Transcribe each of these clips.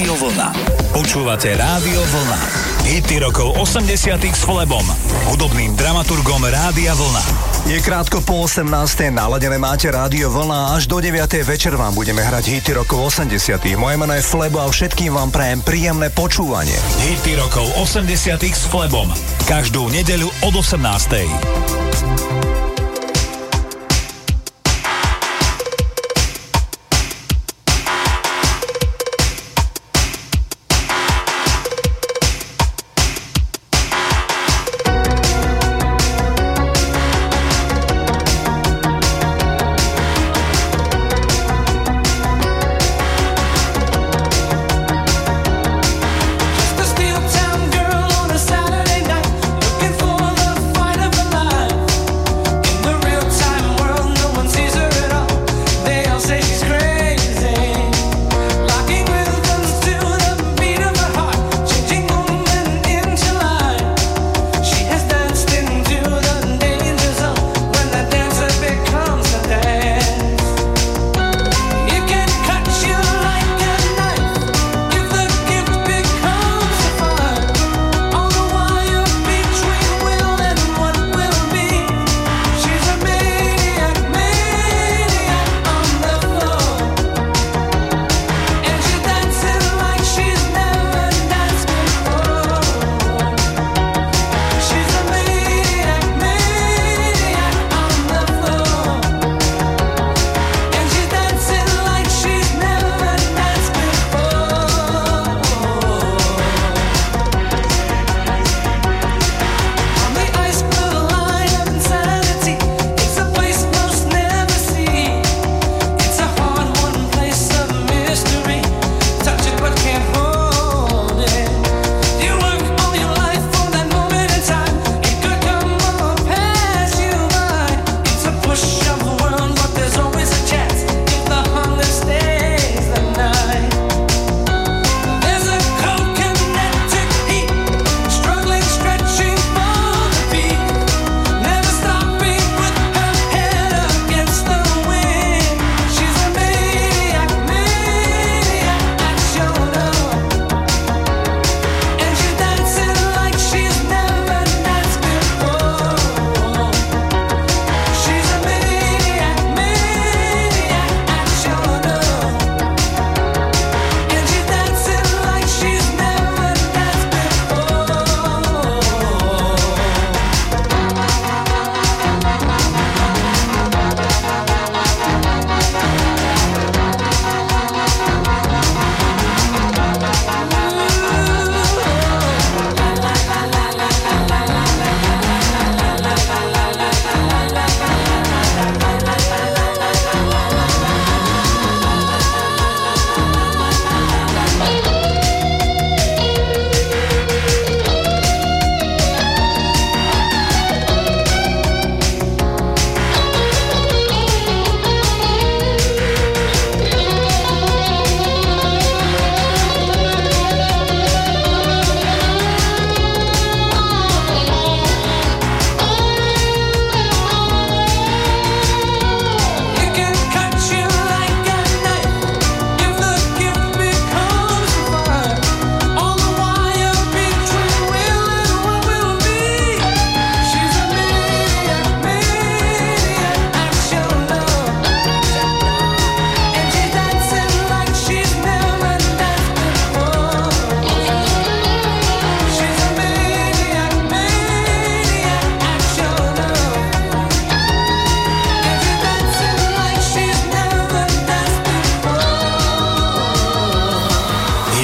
Rádio Vlna. Počúvate Rádio Vlna. Hity rokov 80 s Flebom, hudobným dramaturgom Rádia Vlna. Je krátko po 18. naladené máte Rádio Vlna až do 9. večer vám budeme hrať hity rokov 80 Moje meno je Flebo a všetkým vám prajem príjemné počúvanie. Hity rokov 80 s Flebom. Každú nedeľu od 18.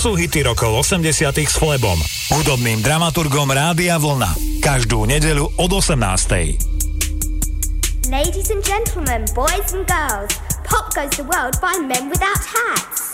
sú hity rokov 80 s Flebom, hudobným dramaturgom Rádia Vlna. Každú nedeľu od 18. Ladies and gentlemen, boys and girls, pop goes the world by men without hats.